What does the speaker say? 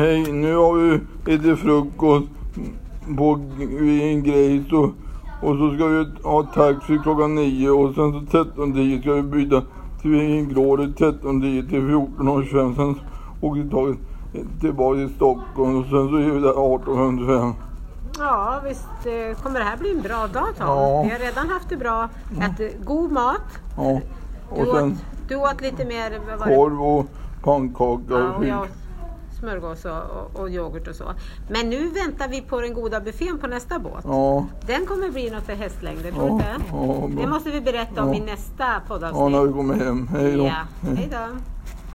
Hej, nu har vi ätit frukost på en grejs och, och så ska vi ha taxi klockan nio och sen så 13.10 ska vi byta till en Grådet 13.10 till 14.25. Sen åker vi tåget tillbaka till Stockholm och sen så är vi där 18.55. Ja, visst eh, kommer det här bli en bra dag Tom. Ja. Vi har redan haft det bra. Ätit god mat. Ja. Du, Och sen åt, du åt lite mer korv och pannkaka och och fisk. Smörgås och, och, yoghurt och så. Men nu väntar vi på den goda buffén på nästa båt. Ja, Den kommer bli något för hästlängder, tror du ja, Det måste vi berätta om i nästa ja, när poddavsnitt. vi kommer hem. Hej då. Hej då.